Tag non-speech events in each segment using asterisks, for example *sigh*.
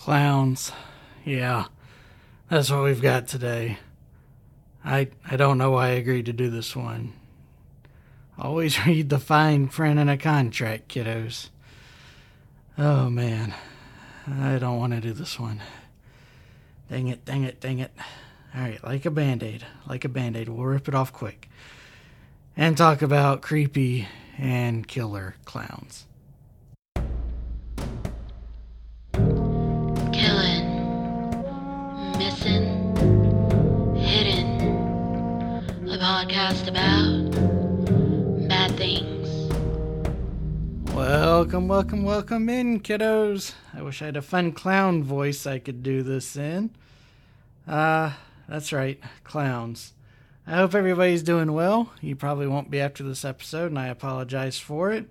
Clowns. Yeah, that's what we've got today. I I don't know why I agreed to do this one. Always *laughs* read the fine print in a contract, kiddos. Oh man, I don't want to do this one. Dang it, dang it, dang it. Alright, like a band aid, like a band aid, we'll rip it off quick. And talk about creepy and killer clowns. About bad things. Welcome, welcome, welcome in, kiddos. I wish I had a fun clown voice I could do this in. Uh, that's right, clowns. I hope everybody's doing well. You probably won't be after this episode, and I apologize for it.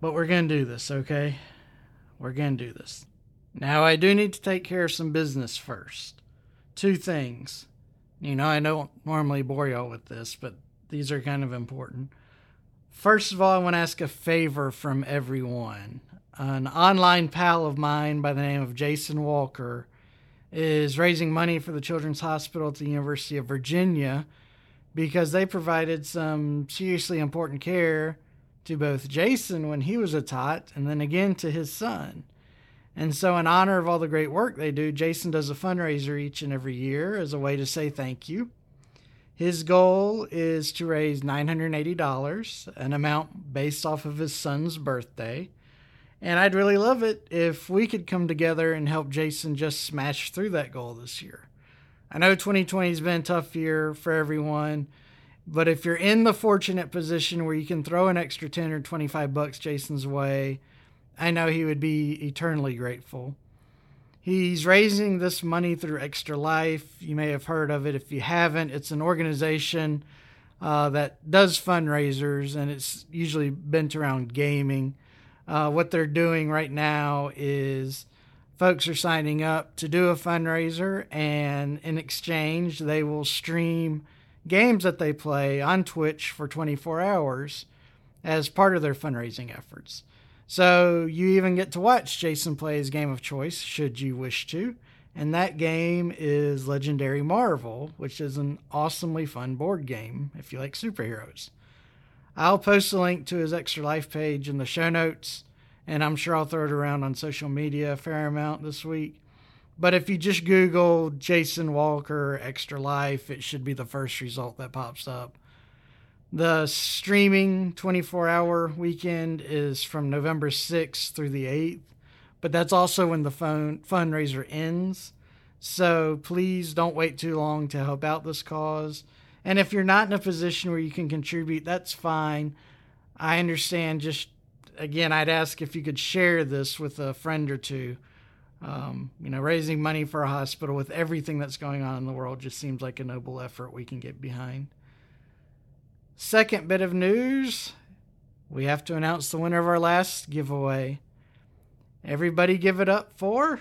But we're going to do this, okay? We're going to do this. Now, I do need to take care of some business first. Two things. You know, I don't normally bore y'all with this, but these are kind of important. First of all, I want to ask a favor from everyone. An online pal of mine by the name of Jason Walker is raising money for the Children's Hospital at the University of Virginia because they provided some seriously important care to both Jason when he was a tot and then again to his son. And so, in honor of all the great work they do, Jason does a fundraiser each and every year as a way to say thank you. His goal is to raise $980, an amount based off of his son's birthday. And I'd really love it if we could come together and help Jason just smash through that goal this year. I know 2020 has been a tough year for everyone, but if you're in the fortunate position where you can throw an extra 10 or 25 bucks Jason's way, I know he would be eternally grateful. He's raising this money through Extra Life. You may have heard of it. If you haven't, it's an organization uh, that does fundraisers and it's usually bent around gaming. Uh, what they're doing right now is folks are signing up to do a fundraiser, and in exchange, they will stream games that they play on Twitch for 24 hours as part of their fundraising efforts. So you even get to watch Jason play his game of choice, should you wish to. And that game is Legendary Marvel, which is an awesomely fun board game if you like superheroes. I'll post a link to his Extra Life page in the show notes, and I'm sure I'll throw it around on social media a fair amount this week. But if you just Google Jason Walker Extra Life, it should be the first result that pops up. The streaming 24 hour weekend is from November 6th through the 8th, but that's also when the phone fundraiser ends. So please don't wait too long to help out this cause. And if you're not in a position where you can contribute, that's fine. I understand. Just again, I'd ask if you could share this with a friend or two. Um, you know, raising money for a hospital with everything that's going on in the world just seems like a noble effort we can get behind. Second bit of news we have to announce the winner of our last giveaway. Everybody give it up for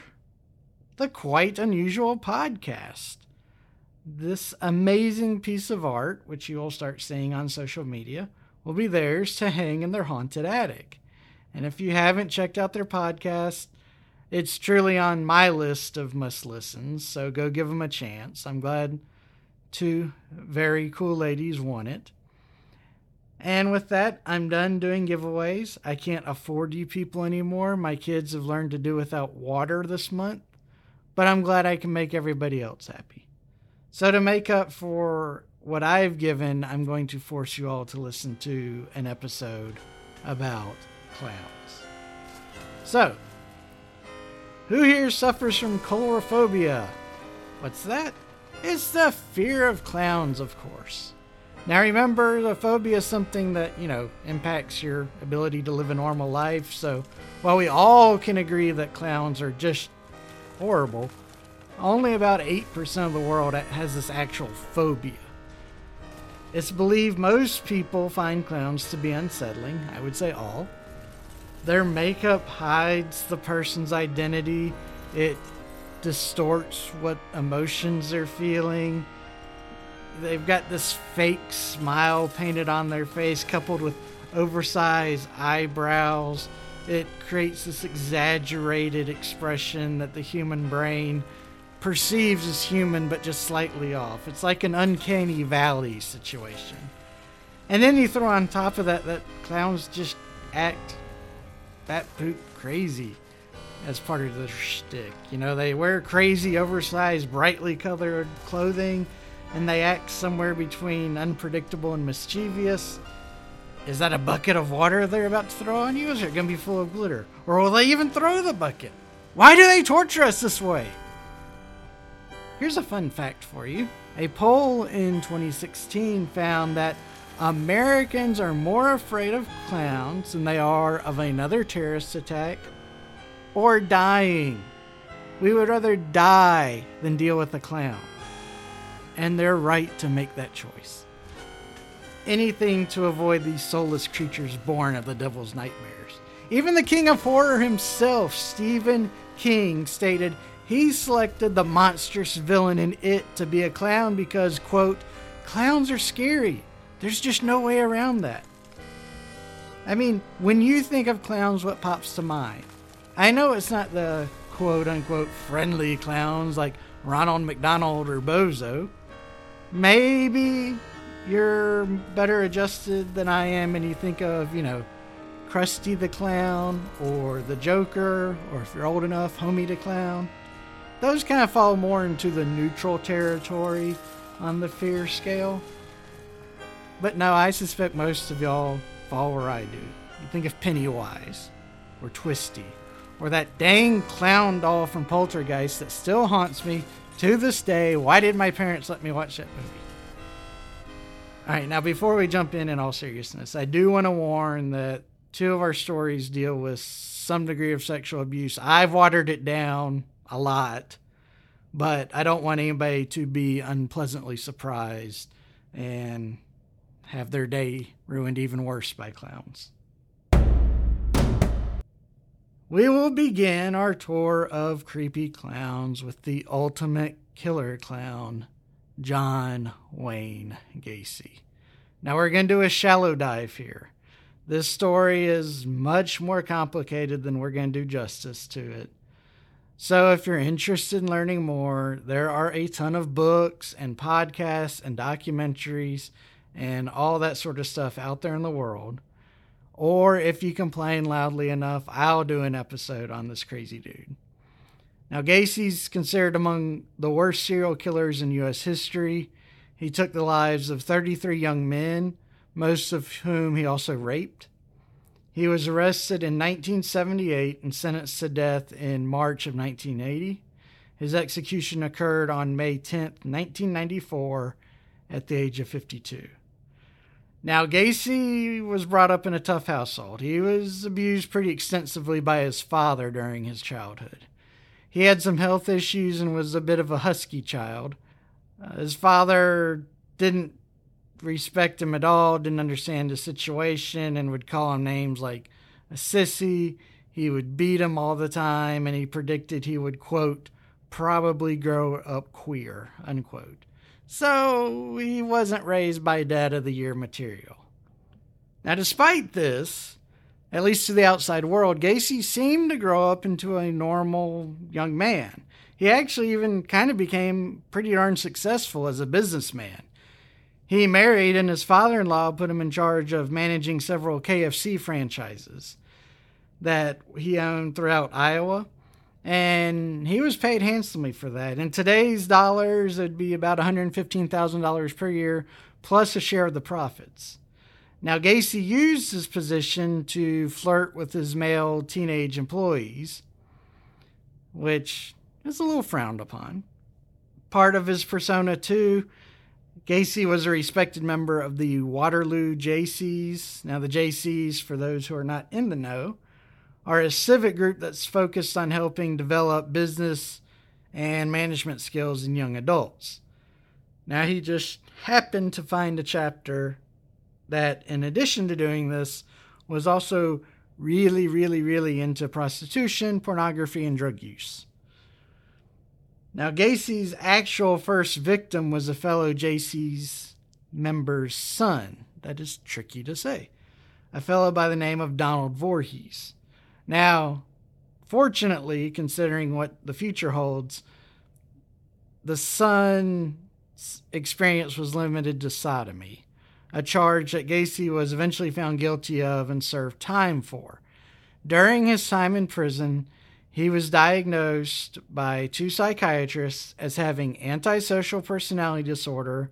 the Quite Unusual Podcast. This amazing piece of art, which you will start seeing on social media, will be theirs to hang in their haunted attic. And if you haven't checked out their podcast, it's truly on my list of must listens, so go give them a chance. I'm glad two very cool ladies won it. And with that, I'm done doing giveaways. I can't afford you people anymore. My kids have learned to do without water this month, but I'm glad I can make everybody else happy. So, to make up for what I've given, I'm going to force you all to listen to an episode about clowns. So, who here suffers from coulrophobia? What's that? It's the fear of clowns, of course. Now remember, the phobia is something that, you know, impacts your ability to live a normal life. So while we all can agree that clowns are just horrible, only about 8% of the world has this actual phobia. It's believed most people find clowns to be unsettling, I would say all. Their makeup hides the person's identity, it distorts what emotions they're feeling they've got this fake smile painted on their face coupled with oversized eyebrows it creates this exaggerated expression that the human brain perceives as human but just slightly off. It's like an uncanny valley situation. And then you throw on top of that that clowns just act that poop crazy as part of the shtick. You know, they wear crazy, oversized, brightly colored clothing, and they act somewhere between unpredictable and mischievous. Is that a bucket of water they're about to throw on you? Is it going to be full of glitter? Or will they even throw the bucket? Why do they torture us this way? Here's a fun fact for you. A poll in 2016 found that Americans are more afraid of clowns than they are of another terrorist attack or dying. We would rather die than deal with a clown. And they're right to make that choice. Anything to avoid these soulless creatures born of the devil's nightmares. Even the king of horror himself, Stephen King, stated he selected the monstrous villain in it to be a clown because, quote, clowns are scary. There's just no way around that. I mean, when you think of clowns, what pops to mind? I know it's not the quote unquote friendly clowns like Ronald McDonald or Bozo. Maybe you're better adjusted than I am and you think of, you know, Krusty the Clown or the Joker, or if you're old enough, Homie the Clown. Those kind of fall more into the neutral territory on the fear scale. But no, I suspect most of y'all fall where I do. You think of Pennywise, or Twisty, or that dang clown doll from Poltergeist that still haunts me to this day. Why did my parents let me watch that movie? All right, now before we jump in in all seriousness, I do want to warn that two of our stories deal with some degree of sexual abuse. I've watered it down a lot, but I don't want anybody to be unpleasantly surprised and have their day ruined even worse by clowns. We will begin our tour of creepy clowns with the ultimate killer clown, John Wayne Gacy. Now we're going to do a shallow dive here. This story is much more complicated than we're going to do justice to it. So, if you're interested in learning more, there are a ton of books and podcasts and documentaries and all that sort of stuff out there in the world. Or if you complain loudly enough, I'll do an episode on this crazy dude. Now, Gacy's considered among the worst serial killers in U.S. history. He took the lives of 33 young men, most of whom he also raped. He was arrested in 1978 and sentenced to death in March of 1980. His execution occurred on May 10, 1994, at the age of 52. Now, Gacy was brought up in a tough household. He was abused pretty extensively by his father during his childhood. He had some health issues and was a bit of a husky child. Uh, his father didn't respect him at all, didn't understand the situation, and would call him names like a sissy. He would beat him all the time, and he predicted he would, quote, probably grow up queer, unquote. So he wasn't raised by dad of the year material. Now, despite this, at least to the outside world, Gacy seemed to grow up into a normal young man. He actually even kind of became pretty darn successful as a businessman. He married, and his father in law put him in charge of managing several KFC franchises that he owned throughout Iowa and he was paid handsomely for that. In today's dollars, it'd be about $115,000 per year, plus a share of the profits. Now, Gacy used his position to flirt with his male teenage employees, which is a little frowned upon. Part of his persona, too, Gacy was a respected member of the Waterloo Jaycees. Now, the Jaycees, for those who are not in the know, are a civic group that's focused on helping develop business and management skills in young adults. Now, he just happened to find a chapter that, in addition to doing this, was also really, really, really into prostitution, pornography, and drug use. Now, Gacy's actual first victim was a fellow Jaycees member's son. That is tricky to say. A fellow by the name of Donald Voorhees. Now, fortunately, considering what the future holds, the son's experience was limited to sodomy, a charge that Gacy was eventually found guilty of and served time for. During his time in prison, he was diagnosed by two psychiatrists as having antisocial personality disorder,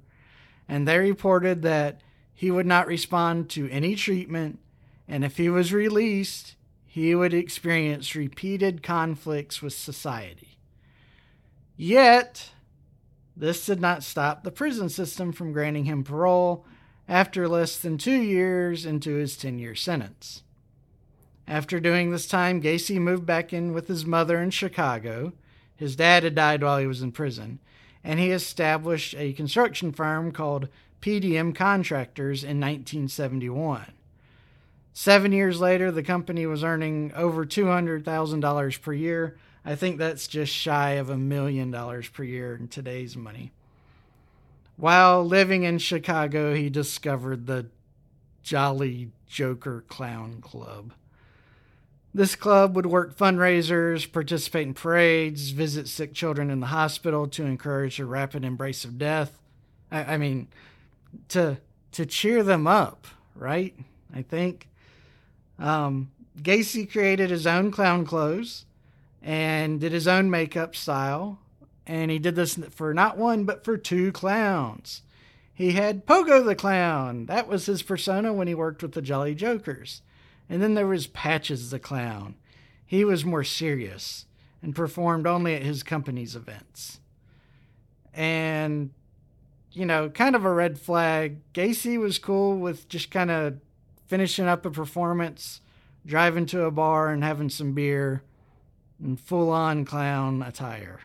and they reported that he would not respond to any treatment, and if he was released, he would experience repeated conflicts with society. Yet, this did not stop the prison system from granting him parole after less than two years into his 10 year sentence. After doing this time, Gacy moved back in with his mother in Chicago. His dad had died while he was in prison, and he established a construction firm called PDM Contractors in 1971. Seven years later, the company was earning over $200,000 per year. I think that's just shy of a million dollars per year in today's money. While living in Chicago, he discovered the Jolly Joker Clown Club. This club would work fundraisers, participate in parades, visit sick children in the hospital to encourage a rapid embrace of death. I, I mean, to to cheer them up, right? I think. Um, Gacy created his own clown clothes and did his own makeup style, and he did this for not one but for two clowns. He had Pogo the Clown. That was his persona when he worked with the Jolly Jokers. And then there was Patches the Clown. He was more serious and performed only at his company's events. And, you know, kind of a red flag. Gacy was cool with just kind of finishing up a performance, driving to a bar and having some beer in full on clown attire.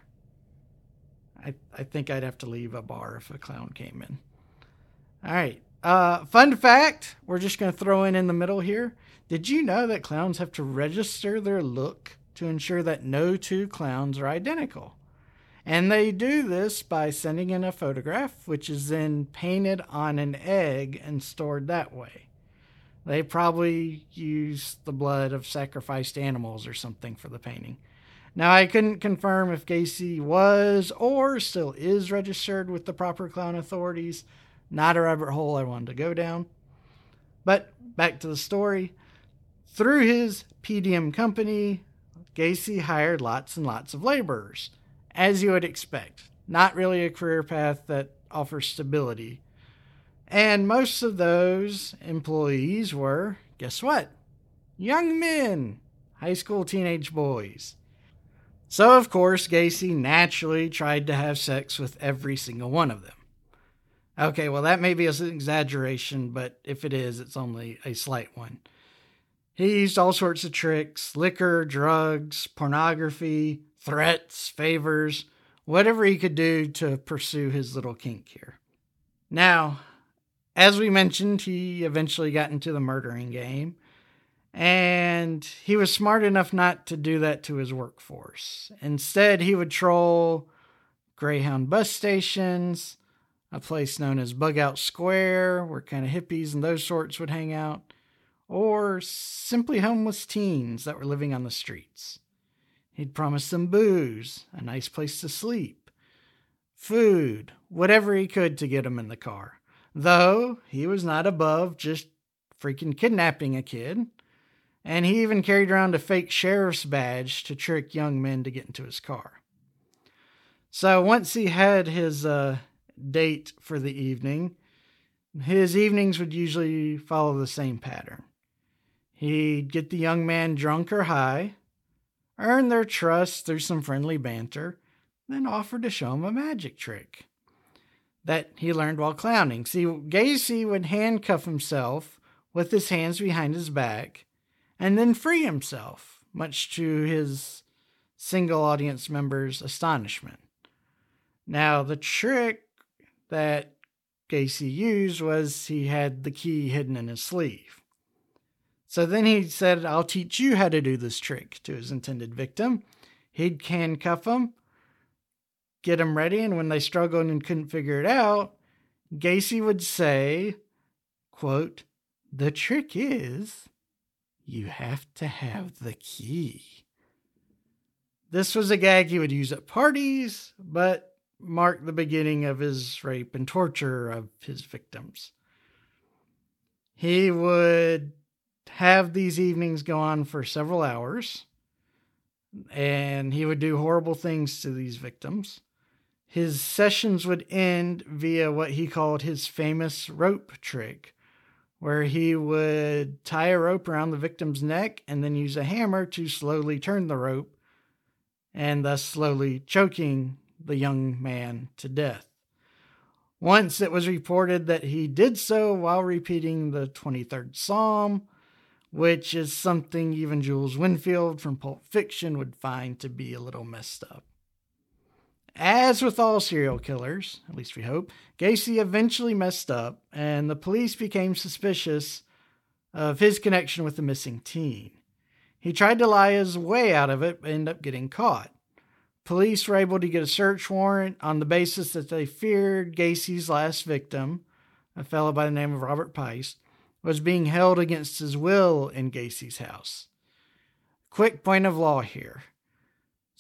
I, I think I'd have to leave a bar if a clown came in. All right. Uh, fun fact we're just going to throw in in the middle here. Did you know that clowns have to register their look to ensure that no two clowns are identical? And they do this by sending in a photograph, which is then painted on an egg and stored that way. They probably used the blood of sacrificed animals or something for the painting. Now, I couldn't confirm if Gacy was or still is registered with the proper clown authorities. Not a rabbit hole I wanted to go down. But back to the story. Through his PDM company, Gacy hired lots and lots of laborers, as you would expect. Not really a career path that offers stability. And most of those employees were, guess what? Young men, high school teenage boys. So, of course, Gacy naturally tried to have sex with every single one of them. Okay, well, that may be an exaggeration, but if it is, it's only a slight one. He used all sorts of tricks liquor, drugs, pornography, threats, favors, whatever he could do to pursue his little kink here. Now, as we mentioned, he eventually got into the murdering game, and he was smart enough not to do that to his workforce. Instead, he would troll Greyhound bus stations, a place known as Bughouse Square, where kind of hippies and those sorts would hang out or simply homeless teens that were living on the streets. He'd promise them booze, a nice place to sleep, food, whatever he could to get them in the car. Though he was not above just freaking kidnapping a kid. And he even carried around a fake sheriff's badge to trick young men to get into his car. So once he had his uh, date for the evening, his evenings would usually follow the same pattern. He'd get the young man drunk or high, earn their trust through some friendly banter, then offer to show him a magic trick that he learned while clowning. See, Gacy would handcuff himself with his hands behind his back and then free himself, much to his single audience members' astonishment. Now, the trick that Gacy used was he had the key hidden in his sleeve. So then he said, I'll teach you how to do this trick to his intended victim. He'd handcuff them, get them ready, and when they struggled and couldn't figure it out, Gacy would say, quote, The trick is You have to have the key. This was a gag he would use at parties, but marked the beginning of his rape and torture of his victims. He would have these evenings go on for several hours, and he would do horrible things to these victims. His sessions would end via what he called his famous rope trick, where he would tie a rope around the victim's neck and then use a hammer to slowly turn the rope and thus slowly choking the young man to death. Once it was reported that he did so while repeating the 23rd Psalm, which is something even Jules Winnfield from Pulp Fiction would find to be a little messed up. As with all serial killers, at least we hope, Gacy eventually messed up, and the police became suspicious of his connection with the missing teen. He tried to lie his way out of it, but ended up getting caught. Police were able to get a search warrant on the basis that they feared Gacy's last victim, a fellow by the name of Robert Piest, was being held against his will in Gacy's house. Quick point of law here.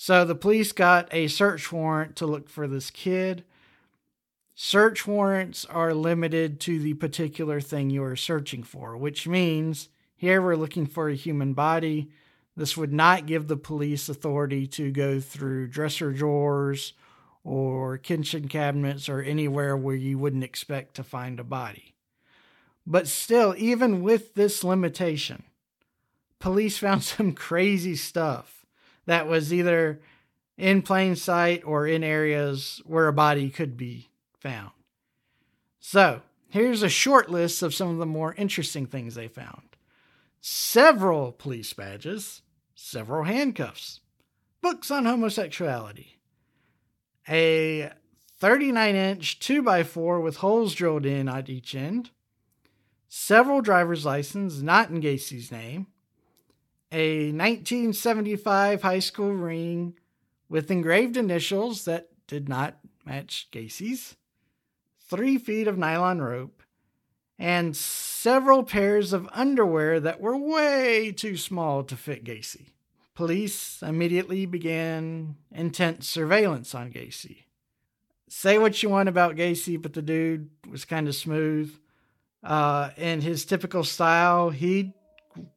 So the police got a search warrant to look for this kid. Search warrants are limited to the particular thing you are searching for, which means here we're looking for a human body. This would not give the police authority to go through dresser drawers or kitchen cabinets or anywhere where you wouldn't expect to find a body. But still, even with this limitation, police *laughs* found some crazy stuff that was either in plain sight or in areas where a body could be found. So, here's a short list of some of the more interesting things they found several police badges, several handcuffs, books on homosexuality, a 39 inch 2x4 with holes drilled in at each end, several driver's licenses not in Gacy's name, a 1975 high school ring with engraved initials that did not match Gacy's, three feet of nylon rope, and several pairs of underwear that were way too small to fit Gacy. Police immediately began intense surveillance on Gacy. Say what you want about Gacy, but the dude was kind of smooth. Uh, in his typical style, he'd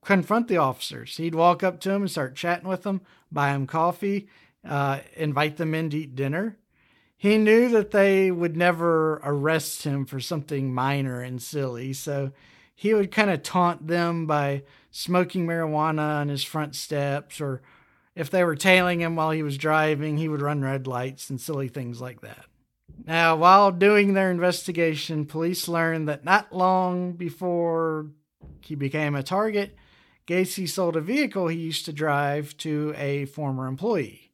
confront the officers. He'd walk up to them and start chatting with them, buy them coffee, uh, invite them in to eat dinner. He knew that they would never arrest him for something minor and silly, so he would kind of taunt them by smoking marijuana on his front steps, or if they were tailing him while he was driving, he would run red lights and silly things like that. Now, while doing their investigation, police learned that not long before he became a target, Gacy sold a vehicle he used to drive to a former employee.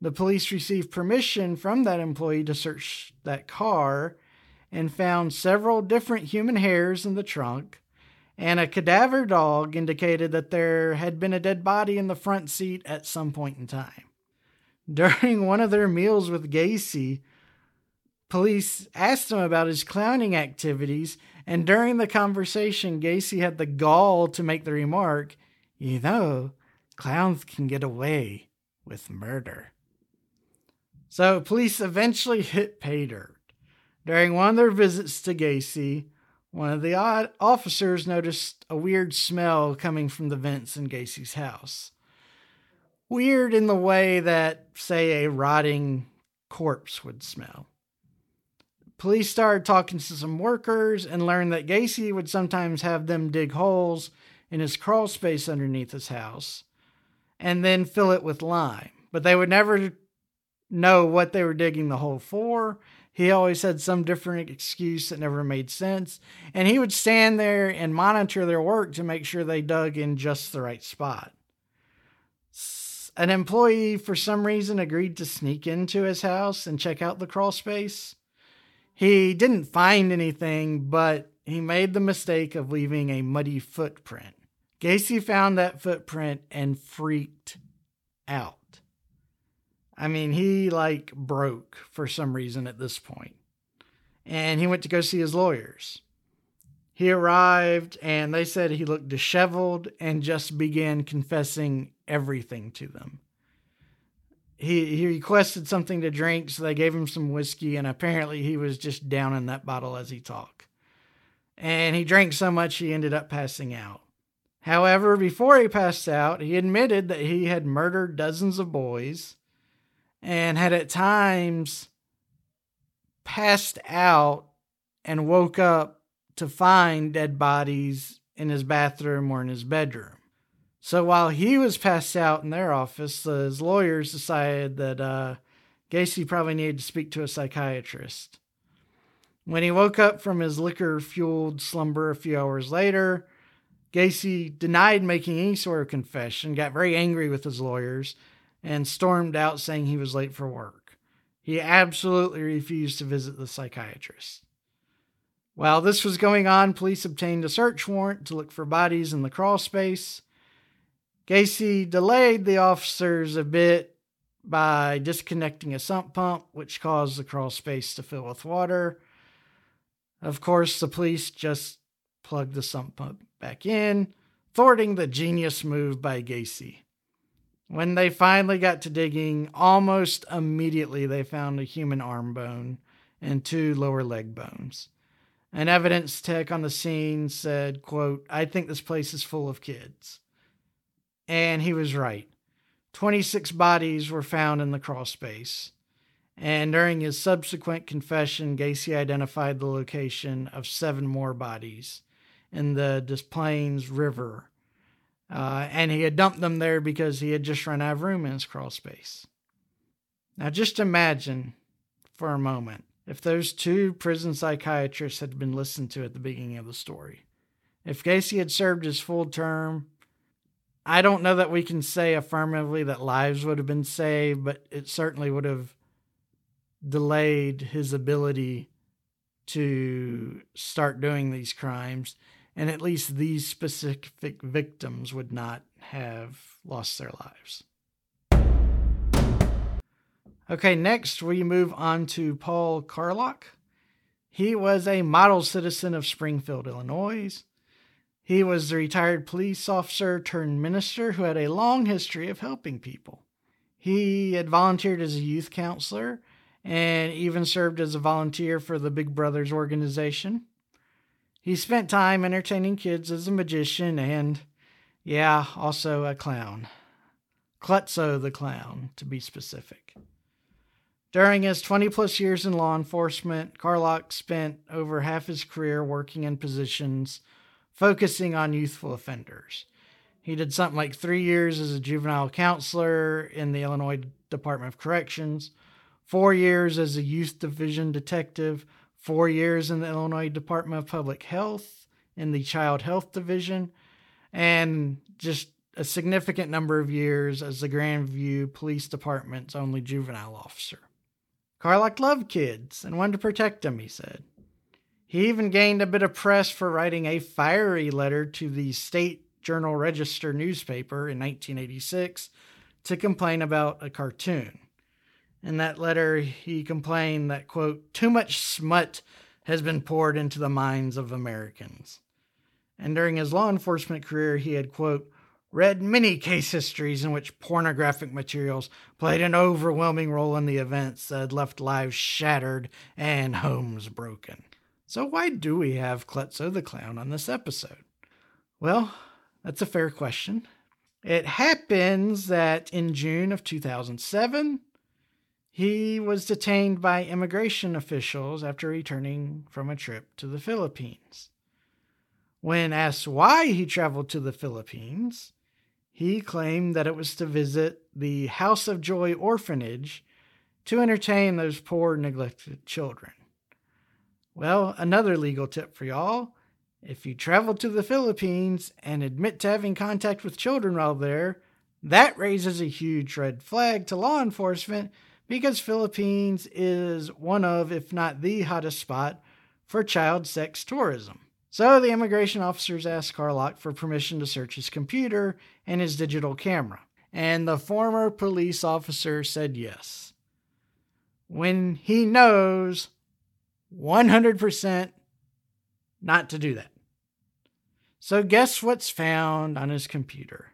The police received permission from that employee to search that car and found several different human hairs in the trunk, and a cadaver dog indicated that there had been a dead body in the front seat at some point in time. *laughs* During one of their meals with Gacy, police asked him about his clowning activities, and during the conversation, Gacy had the gall to make the remark, You know, clowns can get away with murder. So police eventually hit pay dirt. During one of their visits to Gacy, one of the odd officers noticed a weird smell coming from the vents in Gacy's house. Weird in the way that, say, a rotting corpse would smell. Police started talking to some workers and learned that Gacy would sometimes have them dig holes in his crawl space underneath his house and then fill it with lime. But they would never know what they were digging the hole for. He always had some different excuse that never made sense. And he would stand there and monitor their work to make sure they dug in just the right spot. An employee, for some reason, agreed to sneak into his house and check out the crawl space. He didn't find anything, but he made the mistake of leaving a muddy footprint. Gacy found that footprint and freaked out. I mean, he like broke for some reason at this point. And he went to go see his lawyers. He arrived and they said he looked disheveled and just began confessing everything to them. He, he requested something to drink, so they gave him some whiskey, and apparently he was just down in that bottle as he talked. And he drank so much he ended up passing out. However, before he passed out, he admitted that he had murdered dozens of boys and had at times passed out and woke up to find dead bodies in his bathroom or in his bedroom. So while he was passed out in their office, his lawyers decided that uh, Gacy probably needed to speak to a psychiatrist. When he woke up from his liquor fueled slumber a few hours later, Gacy denied making any sort of confession, got very angry with his lawyers, and stormed out saying he was late for work. He absolutely refused to visit the psychiatrist. While this was going on, police obtained a search warrant to look for bodies in the crawl space. Gacy delayed the officers a bit by disconnecting a sump pump, which caused the crawl space to fill with water. Of course, the police just plugged the sump pump back in, thwarting the genius move by Gacy. When they finally got to digging, almost immediately they found a human arm bone and two lower leg bones. An evidence tech on the scene said, quote, I think this place is full of kids. And he was right. 26 bodies were found in the crawl space. And during his subsequent confession, Gacy identified the location of seven more bodies in the Des Plaines River uh, and he had dumped them there because he had just run out of room in his crawl space. Now, just imagine for a moment if those two prison psychiatrists had been listened to at the beginning of the story. If Gacy had served his full term, I don't know that we can say affirmatively that lives would have been saved, but it certainly would have delayed his ability to start doing these crimes and at least these specific victims would not have lost their lives. Okay, next we move on to Paul Carlock. He was a model citizen of Springfield, Illinois. He was the retired police officer turned minister who had a long history of helping people. He had volunteered as a youth counselor and even served as a volunteer for the Big Brothers organization. He spent time entertaining kids as a magician and, yeah, also a clown. Klutzo the Clown, to be specific. During his 20 plus years in law enforcement, Carlock spent over half his career working in positions focusing on youthful offenders. He did something like three years as a juvenile counselor in the Illinois Department of Corrections, four years as a youth division detective, four years in the Illinois Department of Public Health in the Child Health Division, and just a significant number of years as the Grandview Police Department's only juvenile officer. Carlock loved kids and wanted to protect them, he said. He even gained a bit of press for writing a fiery letter to the State Journal Register newspaper in 1986 to complain about a cartoon. In that letter, he complained that, quote, too much smut has been poured into the minds of Americans. And during his law enforcement career, he had, quote, read many case histories in which pornographic materials played an overwhelming role in the events that had left lives shattered and homes broken. So, why do we have Klutzo the Clown on this episode? Well, that's a fair question. It happens that in June of 2007, he was detained by immigration officials after returning from a trip to the Philippines. When asked why he traveled to the Philippines, he claimed that it was to visit the House of Joy orphanage to entertain those poor, neglected children. Well, another legal tip for y'all if you travel to the Philippines and admit to having contact with children while there, that raises a huge red flag to law enforcement because Philippines is one of, if not the hottest spot for child sex tourism. So the immigration officers asked Carlock for permission to search his computer and his digital camera, and the former police officer said yes. When he knows 100% not to do that. So, guess what's found on his computer?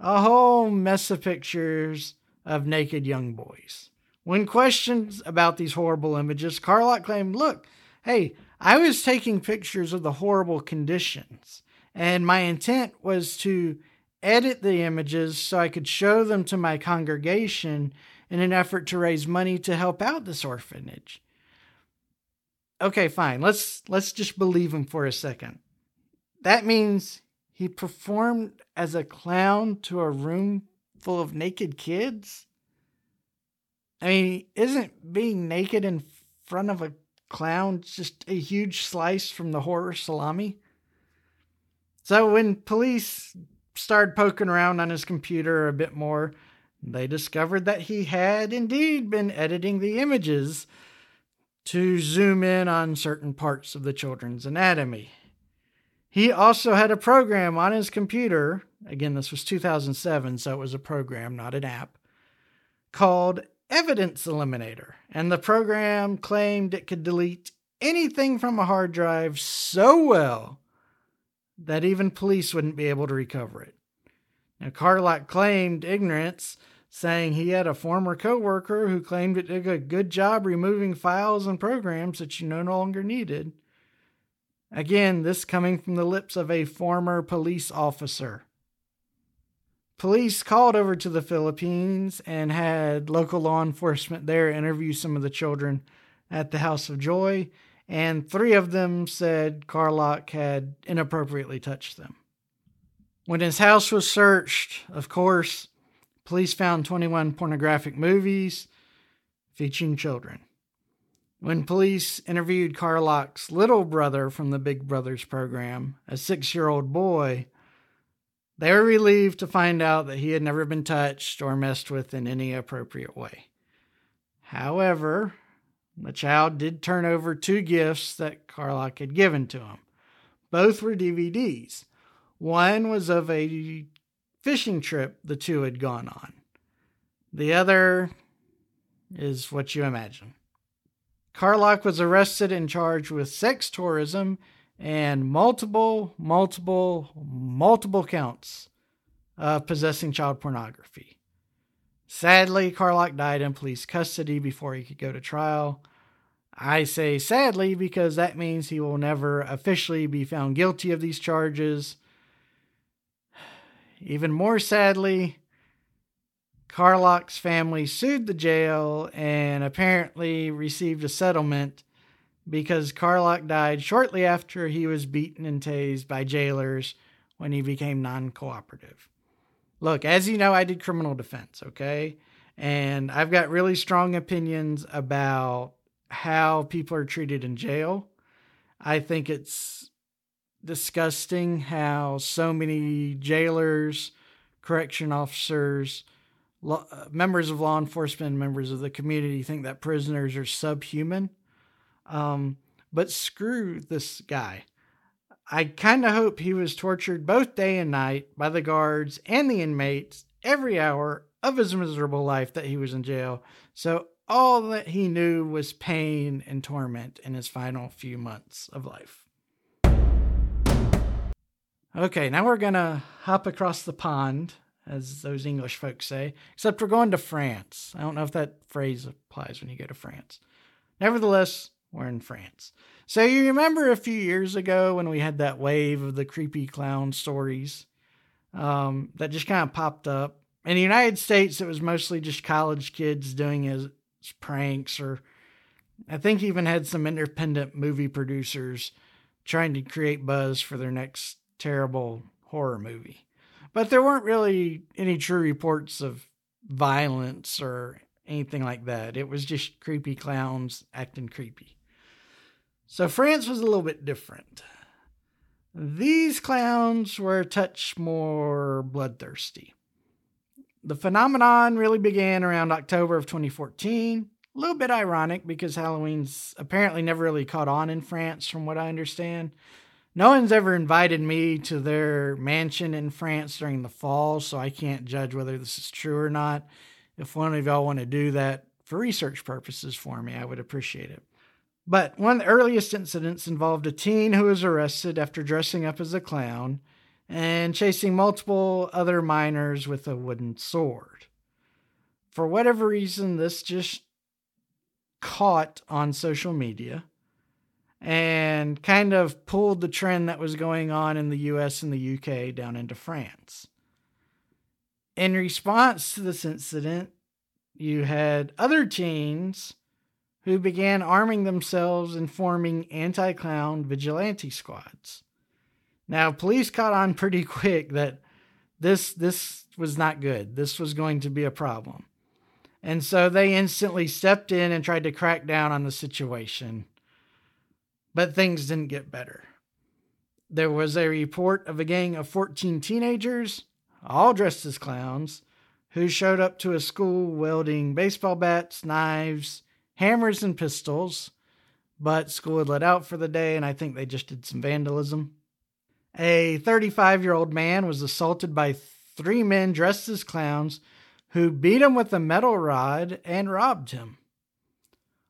A whole mess of pictures of naked young boys. When questioned about these horrible images, Carlock claimed, Look, hey, I was taking pictures of the horrible conditions, and my intent was to edit the images so I could show them to my congregation in an effort to raise money to help out this orphanage. Okay, fine. Let's let's just believe him for a second. That means he performed as a clown to a room full of naked kids? I mean, isn't being naked in front of a clown just a huge slice from the horror salami? So when police started poking around on his computer a bit more, they discovered that he had indeed been editing the images to zoom in on certain parts of the children's anatomy. He also had a program on his computer, again, this was 2007, so it was a program, not an app, called Evidence Eliminator. And the program claimed it could delete anything from a hard drive so well that even police wouldn't be able to recover it. Now, Carlock claimed ignorance, saying he had a former coworker who claimed it did a good job removing files and programs that you no longer needed. Again, this coming from the lips of a former police officer. Police called over to the Philippines and had local law enforcement there interview some of the children at the House of Joy and three of them said Carlock had inappropriately touched them. When his house was searched, of course, police found 21 pornographic movies featuring children. When police interviewed Carlock's little brother from the Big Brothers program, a six year old boy, they were relieved to find out that he had never been touched or messed with in any appropriate way. However, the child did turn over two gifts that Carlock had given to him. Both were DVDs. One was of a fishing trip the two had gone on. The other is what you imagine. Carlock was arrested and charged with sex tourism and multiple, multiple, multiple counts of possessing child pornography. Sadly, Carlock died in police custody before he could go to trial. I say sadly because that means he will never officially be found guilty of these charges. Even more sadly, Carlock's family sued the jail and apparently received a settlement because Carlock died shortly after he was beaten and tased by jailers when he became non cooperative. Look, as you know, I did criminal defense, okay? And I've got really strong opinions about how people are treated in jail. I think it's disgusting how so many jailers, correction officers, lo- uh, members of law enforcement, members of the community think that prisoners are subhuman. Um, but screw this guy. I kind of hope he was tortured both day and night by the guards and the inmates every hour of his miserable life that he was in jail. So all that he knew was pain and torment in his final few months of life. Okay, now we're to hop across the pond, as those English folks say, except we're going to France. I don't know if that phrase applies when you go to France. Nevertheless, we're in France. So, you remember a few years ago when we had that wave of the creepy clown stories um, that just kind of popped up? In the United States, it was mostly just college kids doing his pranks, or I think even had some independent movie producers trying to create buzz for their next terrible horror movie. But there weren't really any true reports of violence or anything like that. It was just creepy clowns acting creepy. So France was a little bit different. These clowns were a touch more bloodthirsty. The phenomenon really began around October of 2014. A little bit ironic because Halloween's apparently never really caught on in France, from what I understand. No one's ever invited me to their mansion in France during the fall, so I can't judge whether this is true or not. If one of y'all want to do that for research purposes for me, I would appreciate it. But one of the earliest incidents involved a teen who was arrested after dressing up as a clown and chasing multiple other minors with a wooden sword. For whatever reason, this just caught on social media and kind of pulled the trend that was going on in the US and the UK down into France. In response to this incident, you had other teens who began arming themselves and forming anti clown vigilante squads. Now, police caught on pretty quick that this this was not good. This was going to be a problem. And so they instantly stepped in and tried to crack down on the situation. But things didn't get better. There was a report of a gang of 14 teenagers, all dressed as clowns, who showed up to a school wielding baseball bats, knives, hammers, and pistols. But school had let out for the day, and I think they just did some vandalism. A 35 year old man was assaulted by three men dressed as clowns who beat him with a metal rod and robbed him.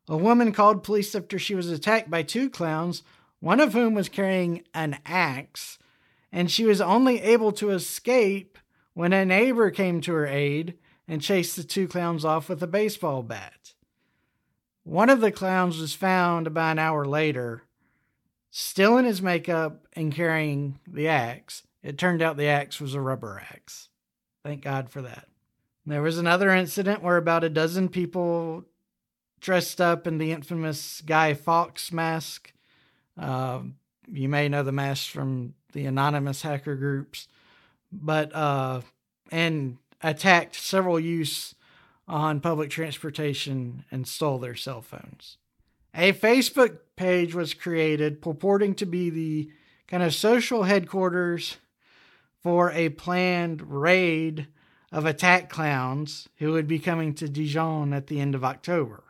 A woman called police after she was attacked by two clowns, one of whom was carrying an axe, and she was only able to escape when a neighbor came to her aid and chased the two clowns off with a baseball bat. One of the clowns was found about an hour later, still in his makeup and carrying the axe. It turned out the axe was a rubber axe. Thank God for that. There was another incident where about a dozen people dressed up in the infamous Guy Fawkes mask. Uh, you may know the mask from the anonymous hacker groups, but uh, and attacked several youths on public transportation and stole their cell phones. A Facebook page was created purporting to be the kind of social headquarters for a planned raid of attack clowns who would be coming to Dijon at the end of October.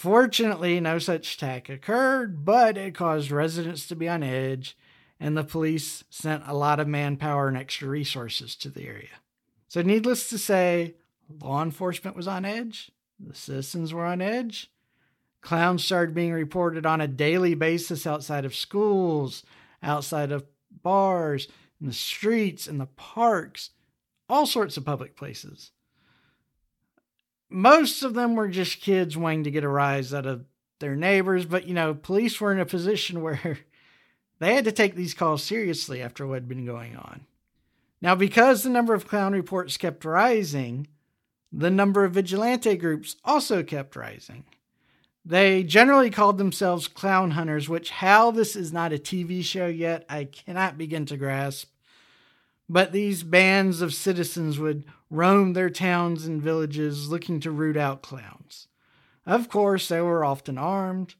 Fortunately, no such attack occurred, but it caused residents to be on edge, and the police sent a lot of manpower and extra resources to the area. So, needless to say, law enforcement was on edge, the citizens were on edge. Clowns started being reported on a daily basis outside of schools, outside of bars, in the streets, in the parks all sorts of public places. Most of them were just kids wanting to get a rise out of their neighbors, but you know, police were in a position *laughs* where they had to take these calls seriously after what had been going on. Now, because the number of clown reports kept rising, the number of vigilante groups also kept rising. They generally called themselves clown hunters, which, how this is not a TV show yet, I cannot begin to grasp. But these bands of citizens would roam their towns and villages looking to root out clowns. Of course, they were often armed.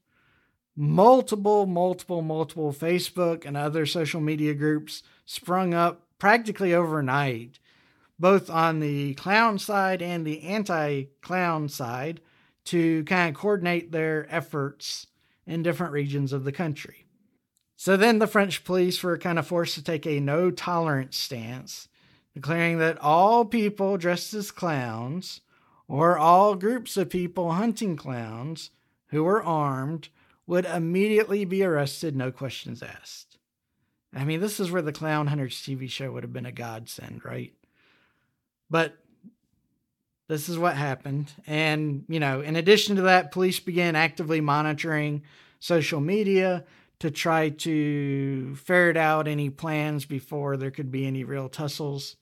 Multiple, multiple, multiple Facebook and other social media groups sprung up practically overnight, both on the clown side and the anti clown side, to kind of coordinate their efforts in different regions of the country. So then the French police were kind of forced to take a no tolerance stance, declaring that all people dressed as clowns, or all groups of people hunting clowns who were armed, would immediately be arrested, no questions asked. I mean, this is where the Clown Hunters TV show would have been a godsend, right? But this is what happened. And, you know, in addition to that, police began actively monitoring social media to try to ferret out any plans before there could be any real tussles.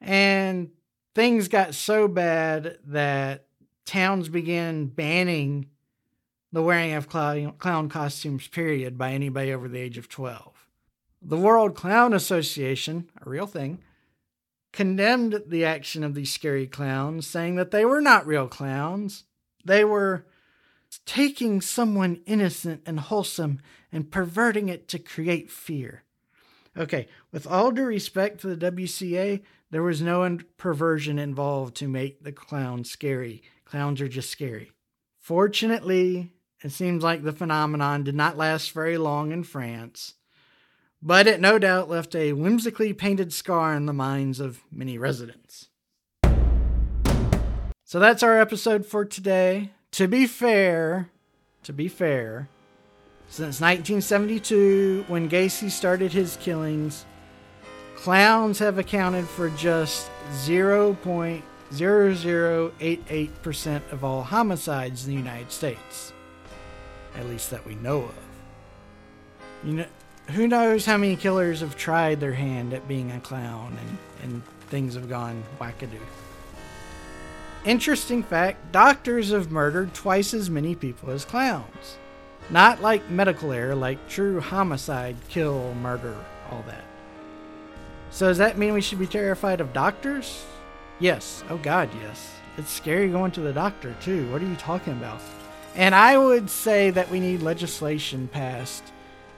And things got so bad that towns began banning the wearing of clown costumes, period, by anybody over the age of 12. The World Clown Association, a real thing, condemned the action of these scary clowns, saying that they were not real clowns. They were taking someone innocent and wholesome and perverting it to create fear. Okay, with all due respect to the WCA, there was no perversion involved to make the clown scary. Clowns are just scary. Fortunately, it seems like the phenomenon did not last very long in France, but it no doubt left a whimsically painted scar in the minds of many residents. So that's our episode for today to be fair, to be fair, since 1972, when Gacy started his killings, clowns have accounted for just 0.0088% of all homicides in the United States. At least that we know of. You know, who knows how many killers have tried their hand at being a clown and, and things have gone wackadoo. Interesting fact doctors have murdered twice as many people as clowns. Not like medical error, like true homicide, kill, murder, all that. So, does that mean we should be terrified of doctors? Yes. Oh, God, yes. It's scary going to the doctor, too. What are you talking about? And I would say that we need legislation passed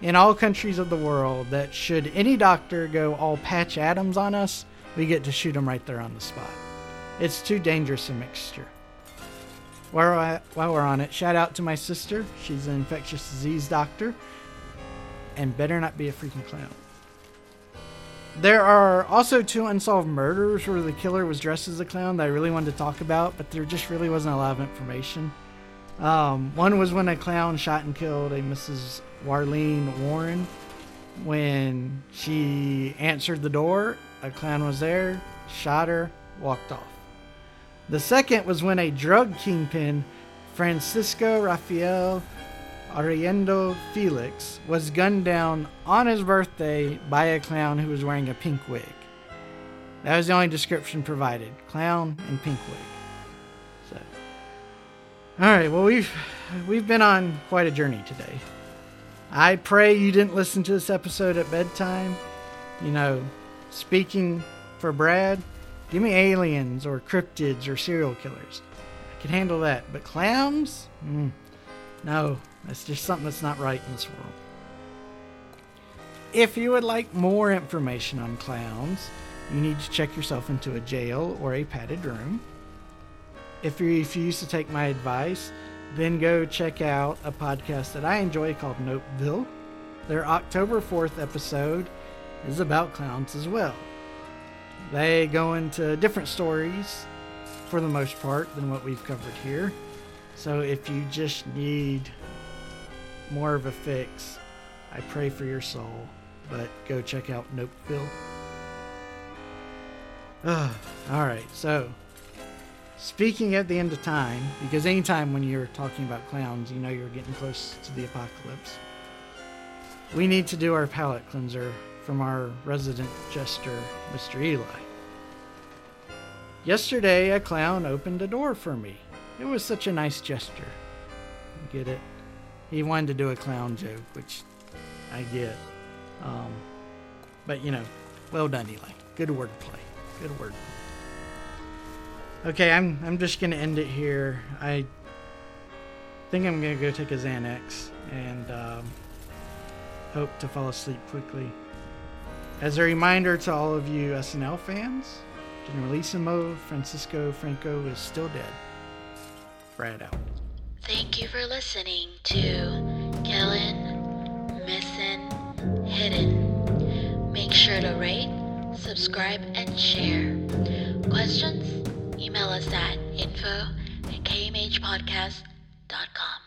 in all countries of the world that should any doctor go all Patch Adams on us, we get to shoot them right there on the spot. It's too dangerous a mixture. While, I, while we're on it, shout out to my sister. She's an infectious disease doctor. And better not be a freaking clown. There are also two unsolved murders where the killer was dressed as a clown that I really wanted to talk about, but there just really wasn't a lot of information. Um, one was when a clown shot and killed a Mrs. Marlene Warren. When she answered the door, a clown was there, shot her, walked off. The second was when a drug kingpin, Francisco Rafael Arellano Felix, was gunned down on his birthday by a clown who was wearing a pink wig. That was the only description provided clown and pink wig. So, all right, well, we've, we've been on quite a journey today. I pray you didn't listen to this episode at bedtime. You know, speaking for Brad, Give me aliens or cryptids or serial killers. I can handle that. But clowns? Mm, no, that's just something that's not right in this world. If you would like more information on clowns, you need to check yourself into a jail or a padded room. If you refuse to take my advice, then go check out a podcast that I enjoy called Nopeville. Their October 4th episode is about clowns as well. They go into different stories for the most part than what we've covered here. So if you just need more of a fix, I pray for your soul. But go check out Nopeville. Uh, *sighs* all right, so speaking at the end of time, because anytime when you're talking about clowns, you know you're getting close to the apocalypse. We need to do our palate cleanser from our resident jester, Mr. Eli. Yesterday, a clown opened a door for me. It was such a nice gesture. Get it? He wanted to do a clown joke, which I get. Um, but, you know, well done, Eli. Good wordplay. Good word. Okay, I'm, I'm just going to end it here. I think I'm going to go take a Xanax and um, hope to fall asleep quickly. As a reminder to all of you SNL fans, Generalissimo Francisco Franco is still dead. Brad out. Thank you for listening to Killing, Missing, Hidden. Make sure to rate, subscribe, and share. Questions? Email us at info at kmhpodcast.com.